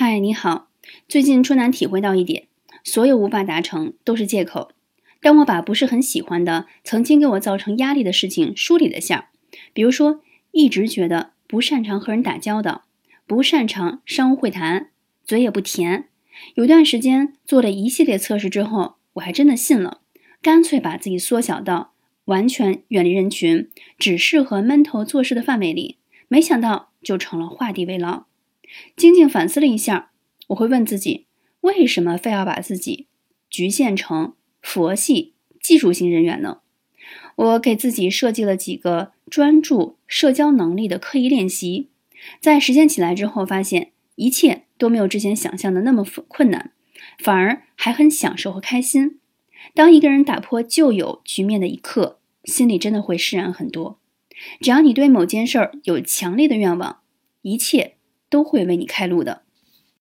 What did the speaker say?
嗨，你好。最近春楠体会到一点，所有无法达成都是借口。当我把不是很喜欢的、曾经给我造成压力的事情梳理了下，比如说一直觉得不擅长和人打交道，不擅长商务会谈，嘴也不甜。有段时间做了一系列测试之后，我还真的信了，干脆把自己缩小到完全远离人群，只适合闷头做事的范围里。没想到就成了画地为牢。静静反思了一下，我会问自己：为什么非要把自己局限成佛系技术型人员呢？我给自己设计了几个专注社交能力的刻意练习，在实践起来之后，发现一切都没有之前想象的那么困难，反而还很享受和开心。当一个人打破旧有局面的一刻，心里真的会释然很多。只要你对某件事儿有强烈的愿望，一切。都会为你开路的。